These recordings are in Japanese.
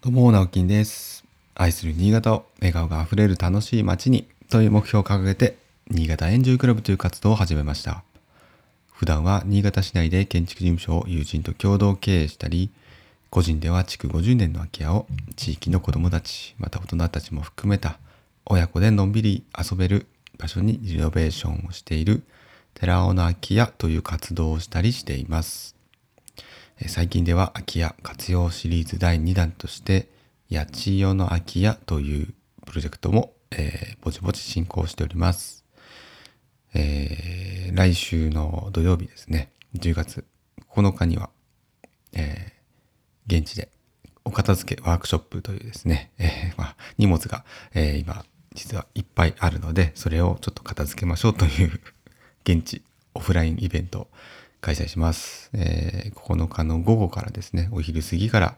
どうも、直樹です。愛する新潟を笑顔があふれる楽しい街にという目標を掲げて、新潟エンジョイクラブという活動を始めました。普段は新潟市内で建築事務所を友人と共同経営したり、個人では築50年の空き家を地域の子どもたち、また大人たちも含めた親子でのんびり遊べる場所にリノベーションをしている寺尾の空き家という活動をしたりしています。最近では空き家活用シリーズ第2弾として、八千代の空き家というプロジェクトも、えーぼちぼち進行しております。えー来週の土曜日ですね、10月9日には、えー現地でお片付けワークショップというですね、えーまあ、荷物が、えー今実はいっぱいあるので、それをちょっと片付けましょうという現地オフラインイベントを開催します。えー9日の午後からですね、お昼過ぎから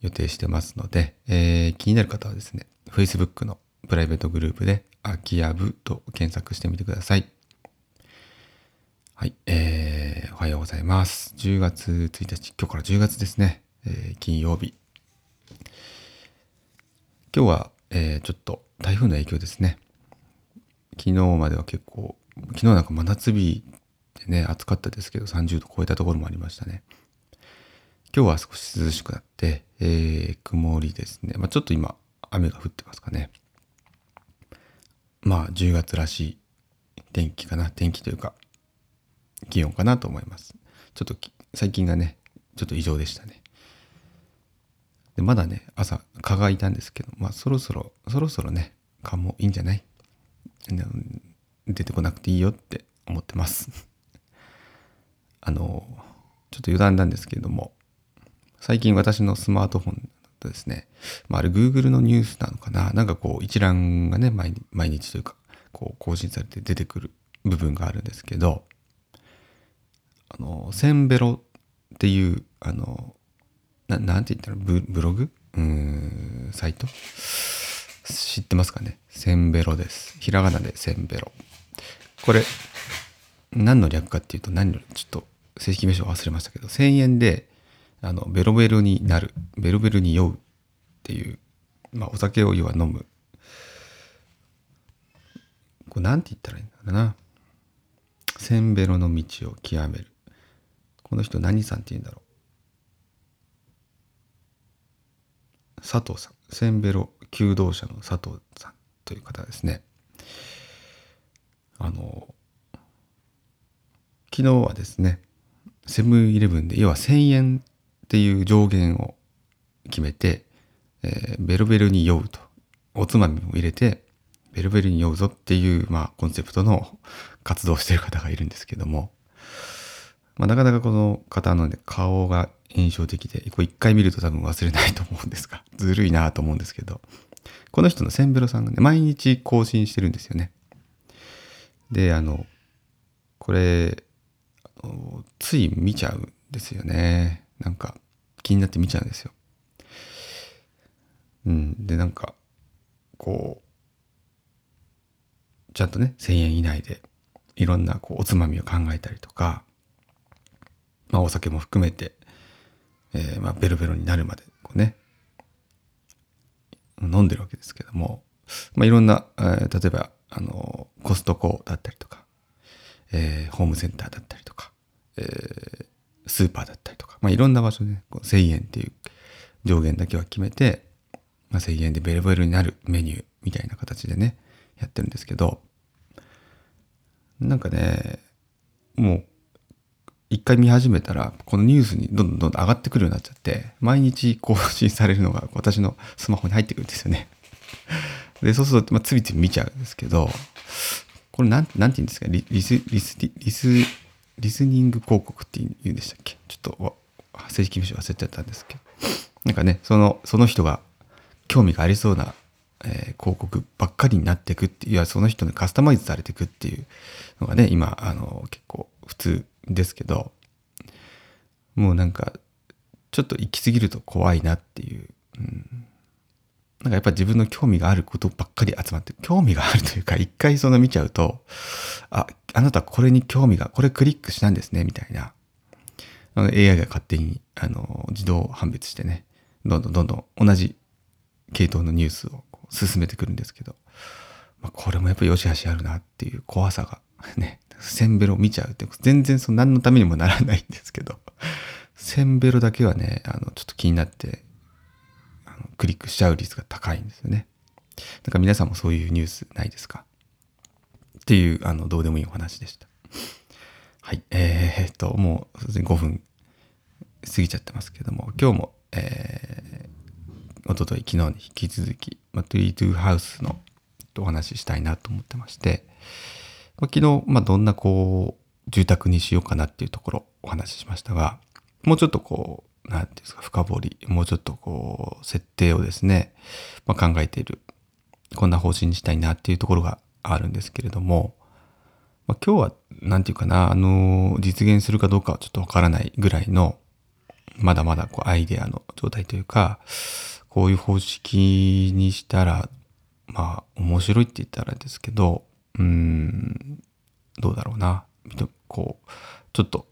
予定してますので、えー気になる方はですね、Facebook のプライベートグループで、空き家部と検索してみてください。はい、えー、おはようございます。10月1日、今日から10月ですね、えー金曜日。今日は、えーちょっと台風の影響ですね。昨日までは結構、昨日なんか真夏日ね、暑かったですけど、30度超えたところもありましたね。今日は少し涼しくなって、えー曇りですね。まあちょっと今、雨が降ってますかね。まあ10月らしい天気かな。天気というか、気温かなと思います。ちょっと最近がね、ちょっと異常でしたね。でまだね、朝、蚊がいたんですけど、まあそろそろ、そろそろね、蚊もいいんじゃない？出てこなくていいよって思ってます。あの、ちょっと余談なんですけれども、最近私のスマートフォンとですね、まあ、あれ Google のニュースなのかななんかこう一覧がね、毎日というか、こう更新されて出てくる部分があるんですけど、あの、センベロっていう、あの、ななんて言ったらブブログ？うん、サイト？知ってますかね？センベロです。ひらがなでセンベロ。これ、何の略かっていうと何の、ちょっと正式名称忘れましたけど、1000円で、あの、ベロベロになる、ベロベロに酔うっていう、まあ、お酒を要は飲む。これなんて言ったらいいんだろうな。センベロの道を極める。この人何さんって言うんだろう。佐藤さん。センベロ求道者の佐藤さんという方ですね。あの、昨日はですね、セブンイレブンで、要は1000円っていう上限を決めて、えーベロベロに酔うと。おつまみも入れて、ベロベロに酔うぞっていう、まあ、コンセプトの活動をしてる方がいるんですけども、まあ、なかなかこの方のね、顔が印象的で、これ一回見ると多分忘れないと思うんですが、ずるいなと思うんですけど、この人のセンベロさんがね、毎日更新してるんですよね。で、あの、これ、つい見ちゃうんですよね。なんか気になって見ちゃうんですよ。うん。で、なんか、こう、ちゃんとね、1000円以内で、いろんなこうおつまみを考えたりとか、まあお酒も含めて、えーまあベロベロになるまで、こうね、飲んでるわけですけども、まあいろんな、えー例えば、あの、コストコだったりとか、えーホームセンターだったりとか、えースーパーだったりとか、まあ、いろんな場所で、ね、こう1000円っていう上限だけは決めて、まあ、1000円でベロベロになるメニューみたいな形でね、やってるんですけど、なんかね、もう、一回見始めたら、このニュースにどんどんどん上がってくるようになっちゃって、毎日更新されるのが私のスマホに入ってくるんですよね。で、そうすると、まあ、つびつび見ちゃうんですけど、これなん、なんて言うんですか？リリス、リス、リス、リスニング広告って言うんでしたっけ？ちょっと、正式名称忘れちゃったんですけど。なんかね、その、その人が興味がありそうな、えー広告ばっかりになっていくっていう、いや、その人にカスタマイズされていくっていうのがね、今、あの、結構普通ですけど、もうなんか、ちょっと行き過ぎると怖いなっていう、うん、なんかやっぱ自分の興味があることばっかり集まって、興味があるというか、一回その見ちゃうと、あ、あなたこれに興味が、これクリックしたんですね、みたいな。あの AI が勝手に、あの、自動判別してね、どんどんどんどん同じ系統のニュースを進めてくるんですけど、まあ、これもやっぱ良し悪しあるなっていう怖さがね、センベロ見ちゃうって、全然その何のためにもならないんですけど、センベロだけはね、あの、ちょっと気になって、クリックしちゃう率が高いんですよね。だか皆さんもそういうニュースないですか？っていう、あの、どうでもいいお話でした。はい。えー、っと、もう、5分過ぎちゃってますけども、今日も、えー、おととい、昨日に引き続き、まあ、トゥリートゥーハウスのお話ししたいなと思ってまして、まあ、昨日、まあ、どんなこう、住宅にしようかなっていうところお話ししましたが、もうちょっとこうう、なんていうんですか、深掘り、もうちょっとこう、設定をですね、まあ、考えている、こんな方針にしたいなっていうところがあるんですけれども、まあ、今日は、なんていうかな、あの、実現するかどうかはちょっとわからないぐらいの、まだまだこうアイデアの状態というか、こういう方式にしたら、まあ、面白いって言ったらですけど、うん、どうだろうな。こう、ちょっと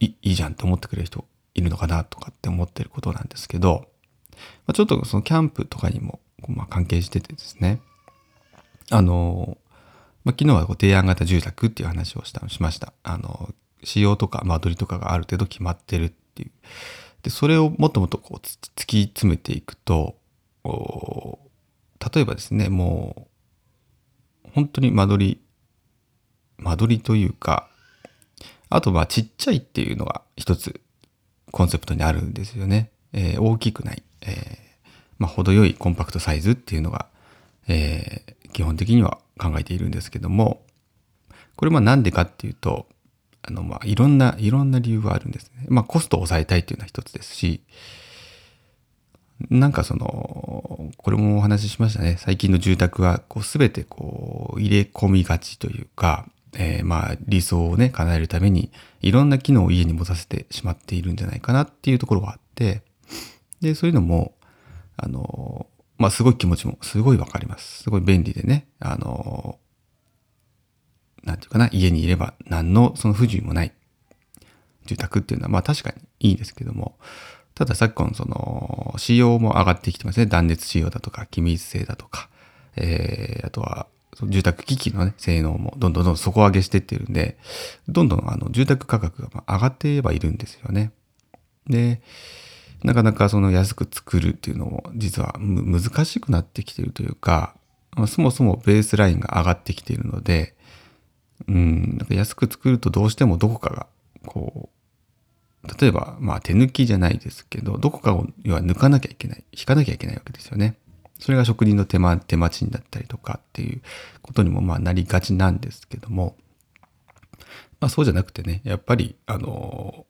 いいいじゃんって思ってくれる人いるのかなとかって思ってることなんですけど、ま、ちょっとそのキャンプとかにも、ま、関係しててですね、あの、まあ、昨日はこう提案型住宅っていう話をしたしました。あの、仕様とか間取りとかがある程度決まってるっていう。で、それをもっともっとこう突き詰めていくと、例えばですね、もう、本当に間取り、間取りというか、あとまあちっちゃいっていうのが一つコンセプトにあるんですよね。えー、大きくない、えー、まあ、程よいコンパクトサイズっていうのが、えー、基本的には考えているんですけども、これまあなんでかっていうと、あのまあいろんな、いろんな理由があるんですね。まあコストを抑えたいっていうのは一つですし、なんかその、これもお話ししましたね。最近の住宅はこう全てこう入れ込みがちというか、えー、まあ理想をね、叶えるためにいろんな機能を家に持たせてしまっているんじゃないかなっていうところがあって、で、そういうのも、あの、まあすごい気持ちもすごいわかります。すごい便利でね、あの、なんていうかな、家にいれば何のその不自由もない住宅っていうのはまあ確かにいいですけども、ただ昨今その仕様も上がってきてますね。断熱仕様だとか、気密性だとか、えー、あとは住宅機器のね、性能もどんどんどん底上げしてってるんで、どんどんあの住宅価格が上がってはいるんですよね。で、なかなかその安く作るっていうのも実は難しくなってきてるというか、そもそもベースラインが上がってきているので、うん、なんか安く作るとどうしてもどこかが、こう、例えば、まあ手抜きじゃないですけど、どこかを要は抜かなきゃいけない、引かなきゃいけないわけですよね。それが職人の手間、手間賃だったりとかっていうことにもまあなりがちなんですけども、まあそうじゃなくてね、やっぱり、あの、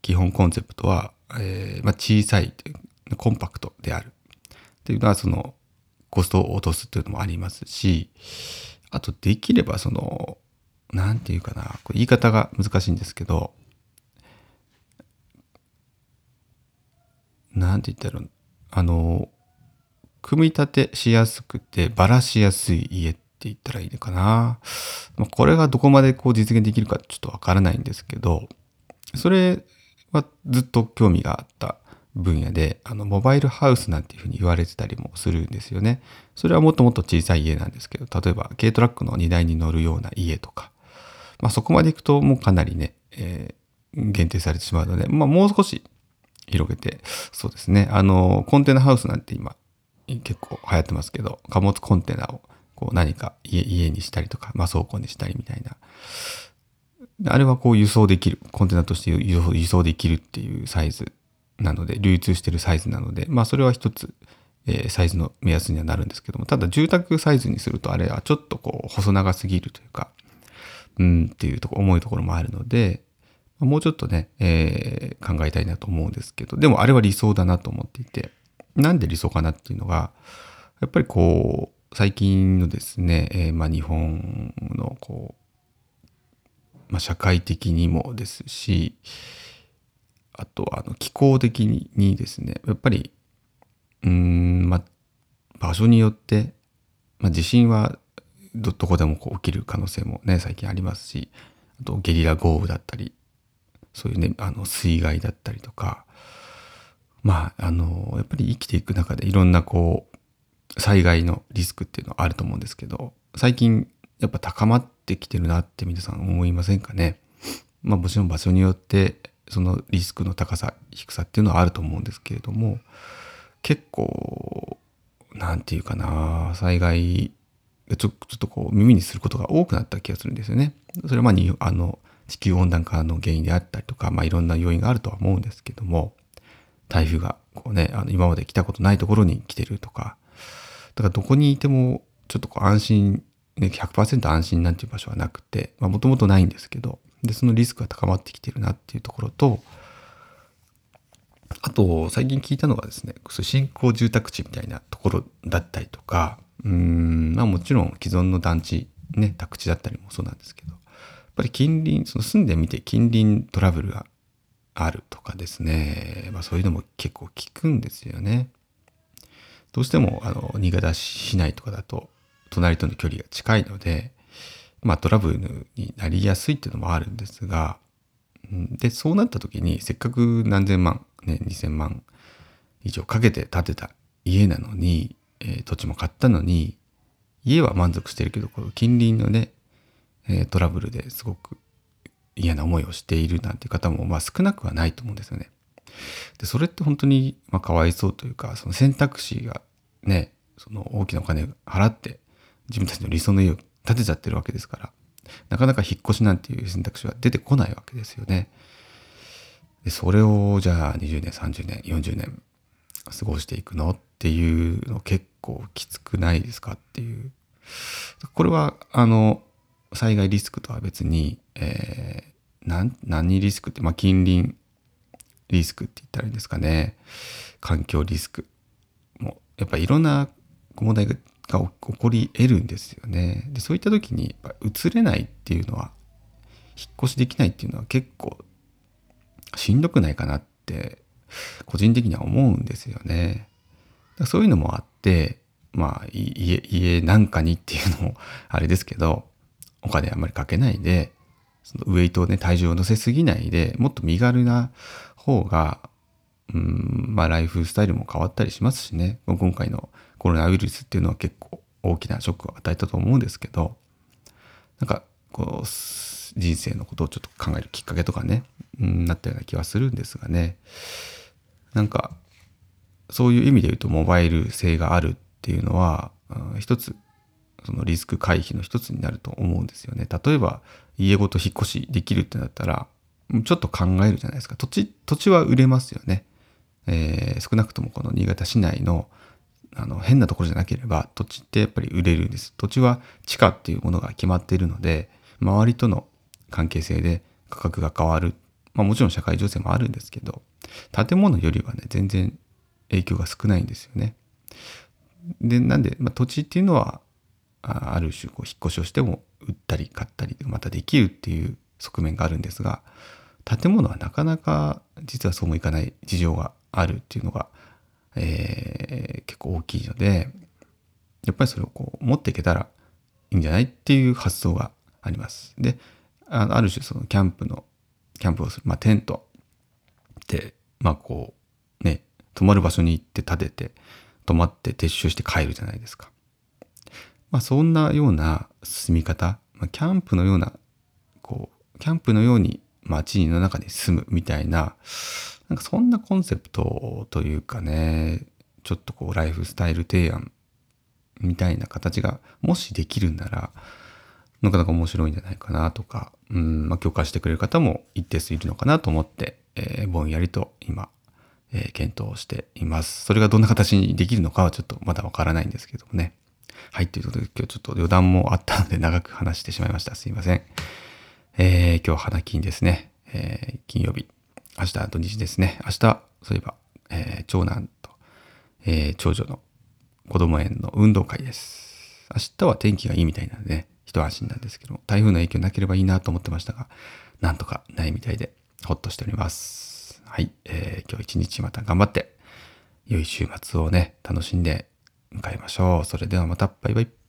基本コンセプトは、えー、まあ小さい、コンパクトである。っていうのは、その、コストを落とすっていうのもありますし、あとできればその、なんていうかな、これ言い方が難しいんですけど、なんて言ったら、あの、組み立てしやすくてばらしやすい家って言ったらいいのかな。まあ、これがどこまでこう実現できるかちょっとわからないんですけど、それはずっと興味があった分野で、あの、モバイルハウスなんていうふうに言われてたりもするんですよね。それはもっともっと小さい家なんですけど、例えば軽トラックの荷台に乗るような家とか、まあそこまで行くともうかなりね、えー、限定されてしまうので、まあもう少し広げて、そうですね。あの、コンテナハウスなんて今、結構流行ってますけど、貨物コンテナをこう何か家にしたりとか、まあ、倉庫にしたりみたいな。あれはこう輸送できる、コンテナとして輸送できるっていうサイズなので、流通してるサイズなので、まあそれは一つ、えー、サイズの目安にはなるんですけども、ただ住宅サイズにするとあれはちょっとこう細長すぎるというか、うんっていうとこ重いところもあるので、もうちょっとね、えー、考えたいなと思うんですけど、でもあれは理想だなと思っていて、なんで理想かなっていうのが、やっぱりこう、最近のですね、えー、まあ日本のこう、まあ社会的にもですし、あとあの気候的にですね、やっぱり、うん、まあ場所によって、まあ地震はどこでもこう起きる可能性もね、最近ありますし、あとゲリラ豪雨だったり、そういうね、あの水害だったりとか、まあ、あの、やっぱり生きていく中でいろんなこう、災害のリスクっていうのはあると思うんですけど、最近やっぱ高まってきてるなって皆さん思いませんかね？まあもちろん場所によってそのリスクの高さ低さっていうのはあると思うんですけれども結構なんていうかな災害ちょっとこう耳にすることが多くなった気がするんですよね。それはまああの地球温暖化の原因であったりとか、まあ、いろんな要因があるとは思うんですけども台風がこうねあの今まで来たことないところに来てるとか。だからどこにいてもちょっとこう安心ね、100%安心なんていう場所はなくて、もともとないんですけど、で、そのリスクが高まってきてるなっていうところと、あと、最近聞いたのがですね、新興住宅地みたいなところだったりとか、うん、まあもちろん既存の団地、ね、宅地だったりもそうなんですけど、やっぱり近隣、その住んでみて近隣トラブルがあるとかですね、まあそういうのも結構聞くんですよね。どうしても、あの、新潟市内とかだと、隣との距離が近いので、まあトラブルになりやすいっていうのもあるんですが、で、そうなった時にせっかく何千万、ね、2000万以上かけて建てた家なのに、えー、土地も買ったのに、家は満足してるけど、この近隣のね、トラブルですごく嫌な思いをしているなんて方も、まあ少なくはないと思うんですよね。で、それって本当に、まあ、かわいそうというか、その選択肢がね、その大きなお金払って自分たちの理想の家を建てちゃってるわけですから、なかなか引っ越しなんていう選択肢は出てこないわけですよね。で、それをじゃあ20年、30年、40年過ごしていくのっていうの結構きつくないですかっていう。これは、あの、災害リスクとは別に、えー、何、リスクって、まあ、近隣リスクって言ったらいいんですかね。環境リスク。も、やっぱいろんな問題が起こり得るんですよね。でそういった時にやっぱ移れないっていうのは引っ越しできないっていうのは結構しんどくないかなって個人的には思うんですよね。そういうのもあってまあ家家なんかにっていうのもあれですけどお金あんまりかけないでそのウエイトをね体重を乗せすぎないでもっと身軽な方がうんまあライフスタイルも変わったりしますしね。今回のコロナウイルスっていうのは結構大きなショックを与えたと思うんですけどなんかこう人生のことをちょっと考えるきっかけとかね、うん、なったような気はするんですがね。なんかそういう意味で言うとモバイル性があるっていうのは、うん、一つそのリスク回避の一つになると思うんですよね。例えば家ごと引っ越しできるってなったらちょっと考えるじゃないですか土地土地は売れますよね。えー、少なくともこの新潟市内のあの変なところじゃなければ土地ってやっぱり売れるんです。土地は地価っていうものが決まっているので周りとの関係性で価格が変わる。まあもちろん社会情勢もあるんですけど建物よりはね全然影響が少ないんですよね。でなんで、まあ、土地っていうのはある種こう引っ越しをしても売ったり買ったりまたできるっていう側面があるんですが建物はなかなか実はそうもいかない事情があるっていうのがえー、結構大きいので、やっぱりそれをこう持っていけたらいいんじゃないっていう発想があります。で、あある種そのキャンプの、キャンプをする、まあテントって、まあこう、ね、泊まる場所に行って建てて、泊まって撤収して帰るじゃないですか。まあそんなような住み方、まあ、キャンプのような、こう、キャンプのように街の中に住むみたいな、なんかそんなコンセプトというかね、ちょっとこうライフスタイル提案みたいな形がもしできるなら、なかなか面白いんじゃないかなとか、うん、まあ、共感してくれる方も一定数いるのかなと思って、えー、ぼんやりと今、えー、検討しています。それがどんな形にできるのかはちょっとまだわからないんですけどもね。はい、ということで今日ちょっと余談もあったので長く話してしまいました。すいません。えー、今日は花金ですね。えー、金曜日。明日土日ですね。明日、そういえば、えー、長男と、えー、長女の子供園の運動会です。明日は天気がいいみたいなので、ね、一安心なんですけども、台風の影響なければいいなと思ってましたが、なんとかないみたいで、ほっとしております。はい。えー、今日一日また頑張って、良い週末をね、楽しんで迎えましょう。それではまた、バイバイ。